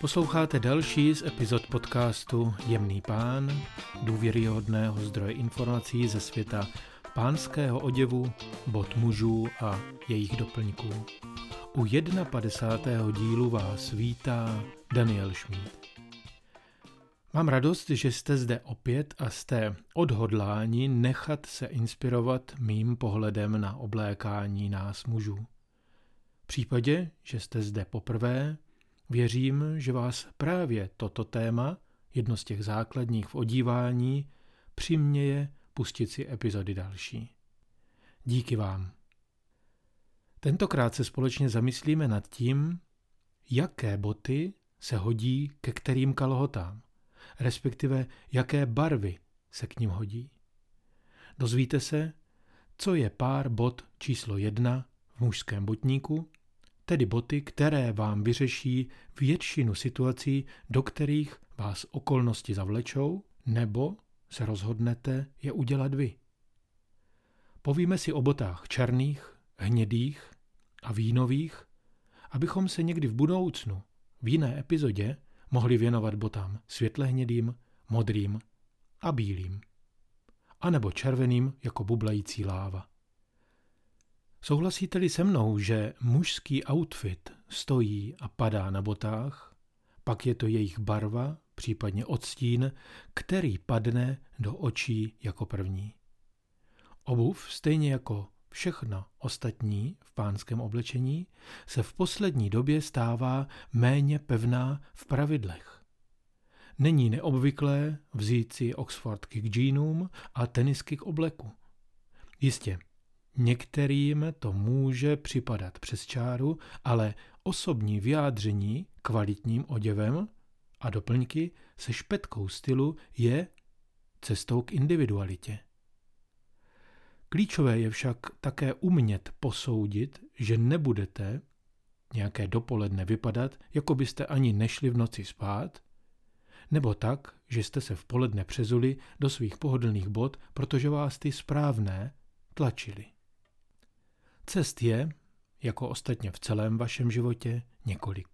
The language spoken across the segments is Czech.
Posloucháte další z epizod podcastu Jemný pán, důvěryhodného zdroje informací ze světa pánského oděvu, bod mužů a jejich doplňků. U 51. dílu vás vítá Daniel Schmid. Mám radost, že jste zde opět a jste odhodláni nechat se inspirovat mým pohledem na oblékání nás mužů. V případě, že jste zde poprvé, věřím, že vás právě toto téma, jedno z těch základních v odívání, přiměje pustit si epizody další. Díky vám. Tentokrát se společně zamyslíme nad tím, jaké boty se hodí ke kterým kalhotám respektive jaké barvy se k ním hodí. Dozvíte se, co je pár bot číslo jedna v mužském botníku, tedy boty, které vám vyřeší většinu situací, do kterých vás okolnosti zavlečou, nebo se rozhodnete je udělat vy. Povíme si o botách černých, hnědých a vínových, abychom se někdy v budoucnu, v jiné epizodě, mohli věnovat botám světle hnědým, modrým a bílým. A nebo červeným jako bublající láva. Souhlasíte-li se mnou, že mužský outfit stojí a padá na botách, pak je to jejich barva, případně odstín, který padne do očí jako první. Obuv, stejně jako všechno ostatní v pánském oblečení se v poslední době stává méně pevná v pravidlech. Není neobvyklé vzít si oxfordky k džínům a tenisky k obleku. Jistě, některým to může připadat přes čáru, ale osobní vyjádření kvalitním oděvem a doplňky se špetkou stylu je cestou k individualitě. Klíčové je však také umět posoudit, že nebudete nějaké dopoledne vypadat, jako byste ani nešli v noci spát, nebo tak, že jste se v poledne přezuli do svých pohodlných bod, protože vás ty správné tlačili. Cest je, jako ostatně v celém vašem životě, několik.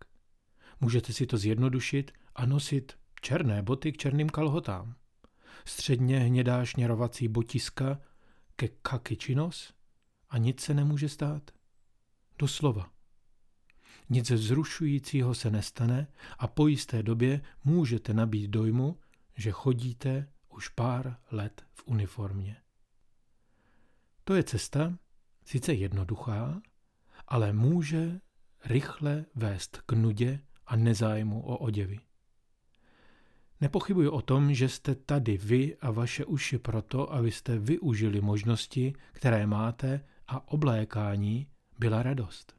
Můžete si to zjednodušit a nosit černé boty k černým kalhotám. Středně hnědá šněrovací botiska ke kakyčinos a nic se nemůže stát. Doslova. Nic vzrušujícího se nestane a po jisté době můžete nabít dojmu, že chodíte už pár let v uniformě. To je cesta, sice jednoduchá, ale může rychle vést k nudě a nezájmu o oděvy. Nepochybuji o tom, že jste tady vy a vaše uši proto, abyste využili možnosti, které máte a oblékání byla radost.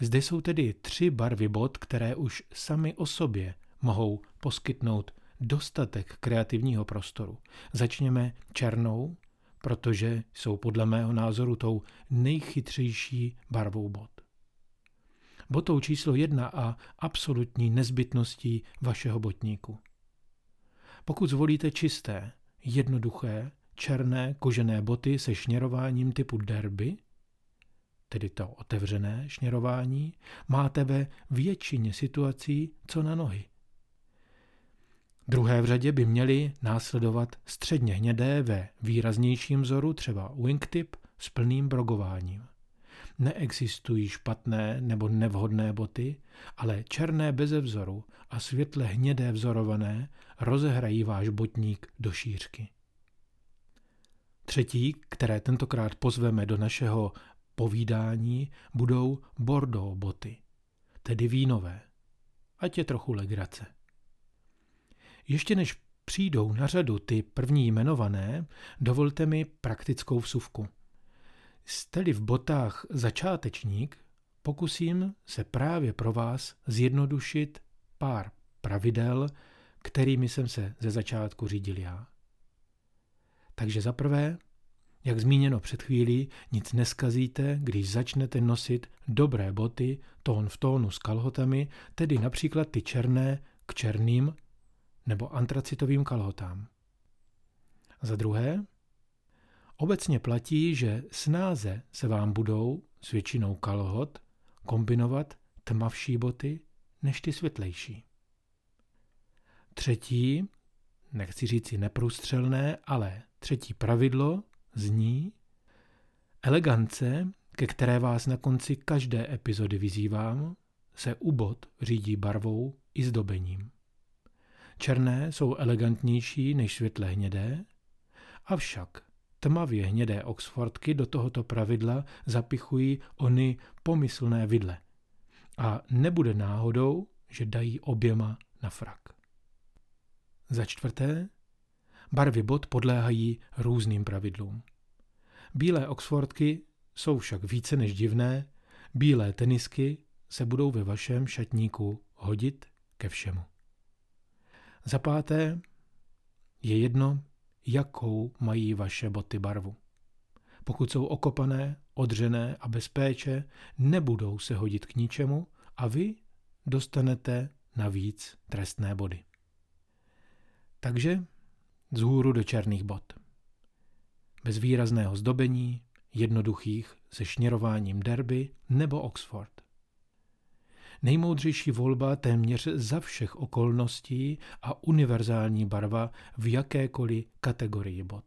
Zde jsou tedy tři barvy bod, které už sami o sobě mohou poskytnout dostatek kreativního prostoru. Začněme černou, protože jsou podle mého názoru tou nejchytřejší barvou bod botou číslo jedna a absolutní nezbytností vašeho botníku. Pokud zvolíte čisté, jednoduché, černé kožené boty se šněrováním typu derby, tedy to otevřené šněrování, máte ve většině situací co na nohy. Druhé v řadě by měly následovat středně hnědé ve výraznějším vzoru, třeba wingtip s plným brogováním. Neexistují špatné nebo nevhodné boty, ale černé beze vzoru a světle hnědé vzorované rozehrají váš botník do šířky. Třetí, které tentokrát pozveme do našeho povídání, budou Bordeaux boty, tedy vínové. Ať je trochu legrace. Ještě než přijdou na řadu ty první jmenované, dovolte mi praktickou vsuvku. Jste-li v botách začátečník, pokusím se právě pro vás zjednodušit pár pravidel, kterými jsem se ze začátku řídil já. Takže za prvé, jak zmíněno před chvílí, nic neskazíte, když začnete nosit dobré boty tón v tónu s kalhotami, tedy například ty černé k černým nebo antracitovým kalhotám. Za druhé, Obecně platí, že snáze se vám budou s většinou kalhot kombinovat tmavší boty než ty světlejší. Třetí, nechci říci neprůstřelné, ale třetí pravidlo zní elegance, ke které vás na konci každé epizody vyzývám, se ubod řídí barvou i zdobením. Černé jsou elegantnější než světle hnědé, avšak tmavě hnědé Oxfordky do tohoto pravidla zapichují ony pomyslné vidle. A nebude náhodou, že dají oběma na frak. Za čtvrté, barvy bod podléhají různým pravidlům. Bílé Oxfordky jsou však více než divné, bílé tenisky se budou ve vašem šatníku hodit ke všemu. Za páté, je jedno, jakou mají vaše boty barvu. Pokud jsou okopané, odřené a bez péče, nebudou se hodit k ničemu a vy dostanete navíc trestné body. Takže z hůru do černých bot. Bez výrazného zdobení, jednoduchých se šněrováním derby nebo Oxford. Nejmoudřejší volba téměř za všech okolností a univerzální barva v jakékoliv kategorii bot.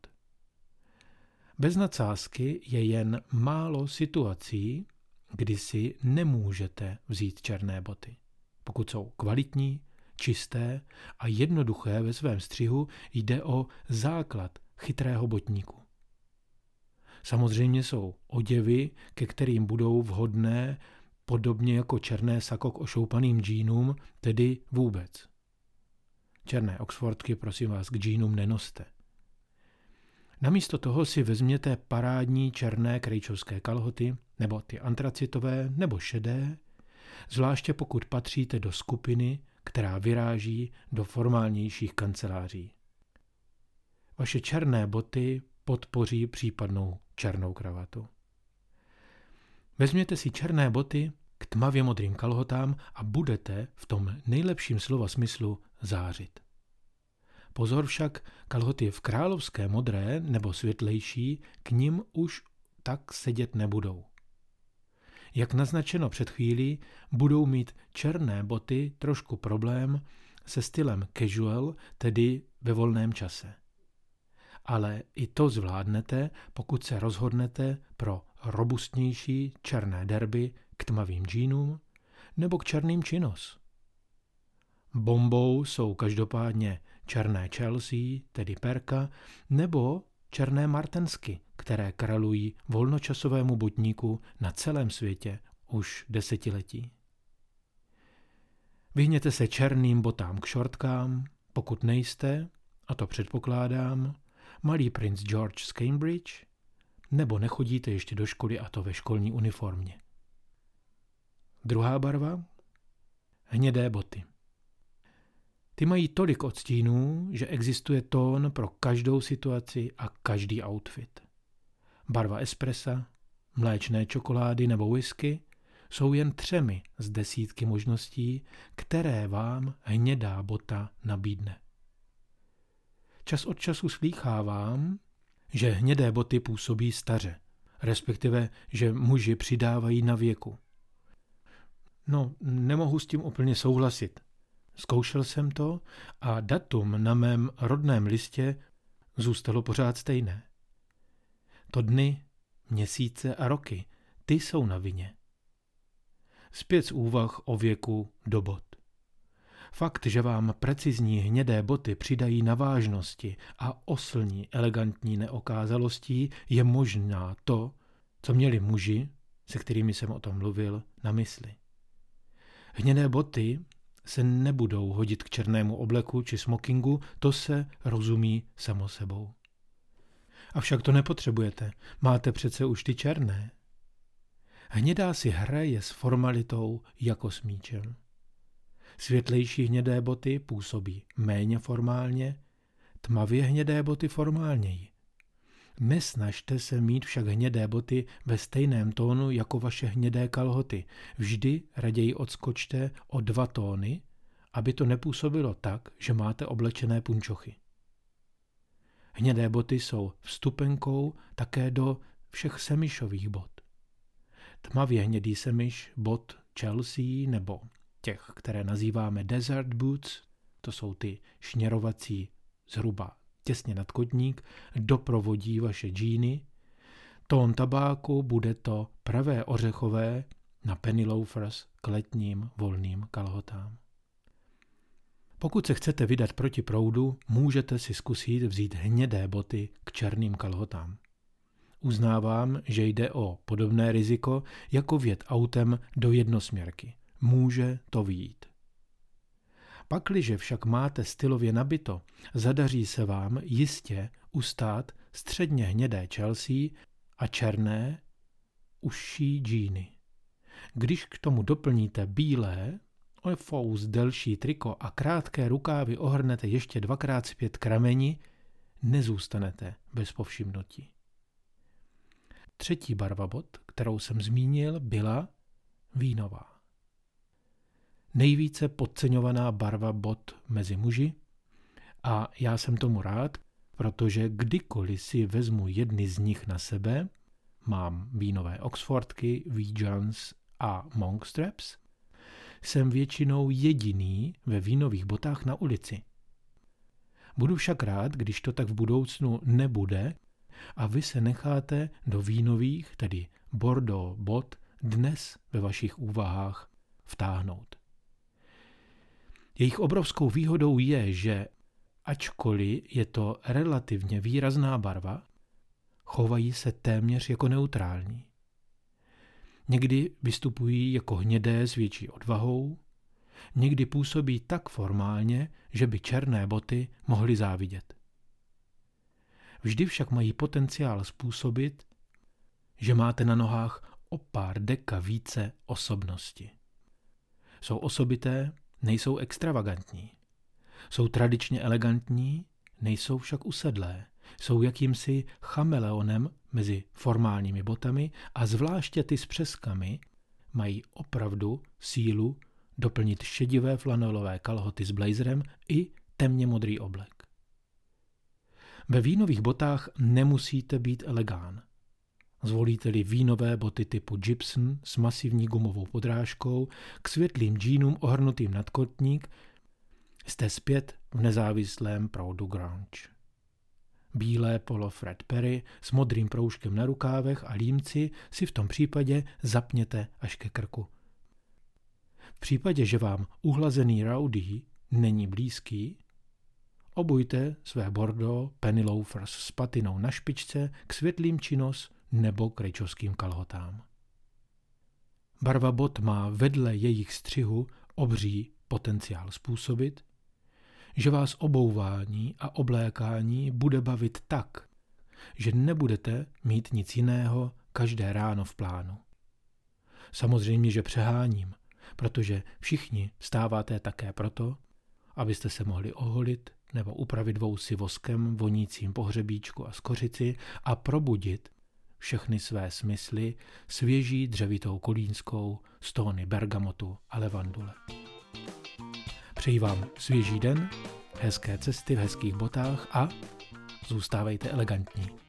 Bez nadsázky je jen málo situací, kdy si nemůžete vzít černé boty. Pokud jsou kvalitní, čisté a jednoduché ve svém střihu, jde o základ chytrého botníku. Samozřejmě jsou oděvy, ke kterým budou vhodné podobně jako černé sako k ošoupaným džínům, tedy vůbec. Černé Oxfordky, prosím vás, k džínům nenoste. Namísto toho si vezměte parádní černé krejčovské kalhoty, nebo ty antracitové, nebo šedé, zvláště pokud patříte do skupiny, která vyráží do formálnějších kanceláří. Vaše černé boty podpoří případnou černou kravatu. Vezměte si černé boty k tmavě modrým kalhotám a budete v tom nejlepším slova smyslu zářit. Pozor však, kalhoty v královské modré nebo světlejší k nim už tak sedět nebudou. Jak naznačeno před chvílí, budou mít černé boty trošku problém se stylem casual, tedy ve volném čase. Ale i to zvládnete, pokud se rozhodnete pro robustnější černé derby k tmavým džínům nebo k černým činos. Bombou jsou každopádně černé Chelsea, tedy perka, nebo černé martensky, které kralují volnočasovému botníku na celém světě už desetiletí. Vyhněte se černým botám k šortkám, pokud nejste, a to předpokládám, malý princ George z Cambridge, nebo nechodíte ještě do školy a to ve školní uniformě. Druhá barva? Hnědé boty. Ty mají tolik odstínů, že existuje tón pro každou situaci a každý outfit. Barva espressa, mléčné čokolády nebo whisky jsou jen třemi z desítky možností, které vám hnědá bota nabídne. Čas od času slýchávám, že hnědé boty působí staře, respektive, že muži přidávají na věku. No, nemohu s tím úplně souhlasit. Zkoušel jsem to a datum na mém rodném listě zůstalo pořád stejné. To dny, měsíce a roky, ty jsou na vině. Zpět z úvah o věku do bod. Fakt, že vám precizní hnědé boty přidají na vážnosti a oslní elegantní neokázalostí, je možná to, co měli muži, se kterými jsem o tom mluvil, na mysli. Hnědé boty se nebudou hodit k černému obleku či smokingu, to se rozumí samo sebou. Avšak to nepotřebujete, máte přece už ty černé. Hnědá si hraje s formalitou jako s míčem. Světlejší hnědé boty působí méně formálně, tmavě hnědé boty formálněji. Nesnažte se mít však hnědé boty ve stejném tónu jako vaše hnědé kalhoty. Vždy raději odskočte o dva tóny, aby to nepůsobilo tak, že máte oblečené punčochy. Hnědé boty jsou vstupenkou také do všech semišových bot. Tmavě hnědý semiš, bot Chelsea nebo těch, které nazýváme desert boots, to jsou ty šněrovací zhruba těsně nad kotník, doprovodí vaše džíny. Tón tabáku bude to pravé ořechové na penny loafers k letním volným kalhotám. Pokud se chcete vydat proti proudu, můžete si zkusit vzít hnědé boty k černým kalhotám. Uznávám, že jde o podobné riziko, jako vjet autem do jednosměrky. Může to výjít. Pakliže však máte stylově nabito, zadaří se vám jistě ustát středně hnědé Chelsea a černé, užší džíny. Když k tomu doplníte bílé, fous delší triko a krátké rukávy ohrnete ještě dvakrát zpět k rameni, nezůstanete bez povšimnutí. Třetí barva bod, kterou jsem zmínil, byla vínová. Nejvíce podceňovaná barva bod mezi muži a já jsem tomu rád, protože kdykoliv si vezmu jedny z nich na sebe, mám vínové Oxfordky, Vijans a Monkstraps, jsem většinou jediný ve vínových botách na ulici. Budu však rád, když to tak v budoucnu nebude a vy se necháte do vínových, tedy Bordeaux bot, dnes ve vašich úvahách vtáhnout. Jejich obrovskou výhodou je, že ačkoliv je to relativně výrazná barva, chovají se téměř jako neutrální. Někdy vystupují jako hnědé s větší odvahou, někdy působí tak formálně, že by černé boty mohly závidět. Vždy však mají potenciál způsobit, že máte na nohách o pár deka více osobnosti. Jsou osobité, nejsou extravagantní. Jsou tradičně elegantní, nejsou však usedlé. Jsou jakýmsi chameleonem mezi formálními botami a zvláště ty s přeskami mají opravdu sílu doplnit šedivé flanelové kalhoty s blazerem i temně modrý oblek. Ve vínových botách nemusíte být elegán. Zvolíte-li vínové boty typu Gibson s masivní gumovou podrážkou k světlým džínům ohrnutým nadkotník, jste zpět v nezávislém proudu grunge. Bílé polo Fred Perry s modrým proužkem na rukávech a límci si v tom případě zapněte až ke krku. V případě, že vám uhlazený rowdy není blízký, obujte své bordeaux penny loafers s patinou na špičce k světlým činos nebo k rejčovským kalhotám. Barva bot má vedle jejich střihu obří potenciál způsobit, že vás obouvání a oblékání bude bavit tak, že nebudete mít nic jiného každé ráno v plánu. Samozřejmě, že přeháním, protože všichni stáváte také proto, abyste se mohli oholit nebo upravit vousy voskem vonícím pohřebíčku a skořici a probudit všechny své smysly svěží dřevitou kolínskou z tóny bergamotu a levandule. Přeji vám svěží den, hezké cesty v hezkých botách a zůstávejte elegantní.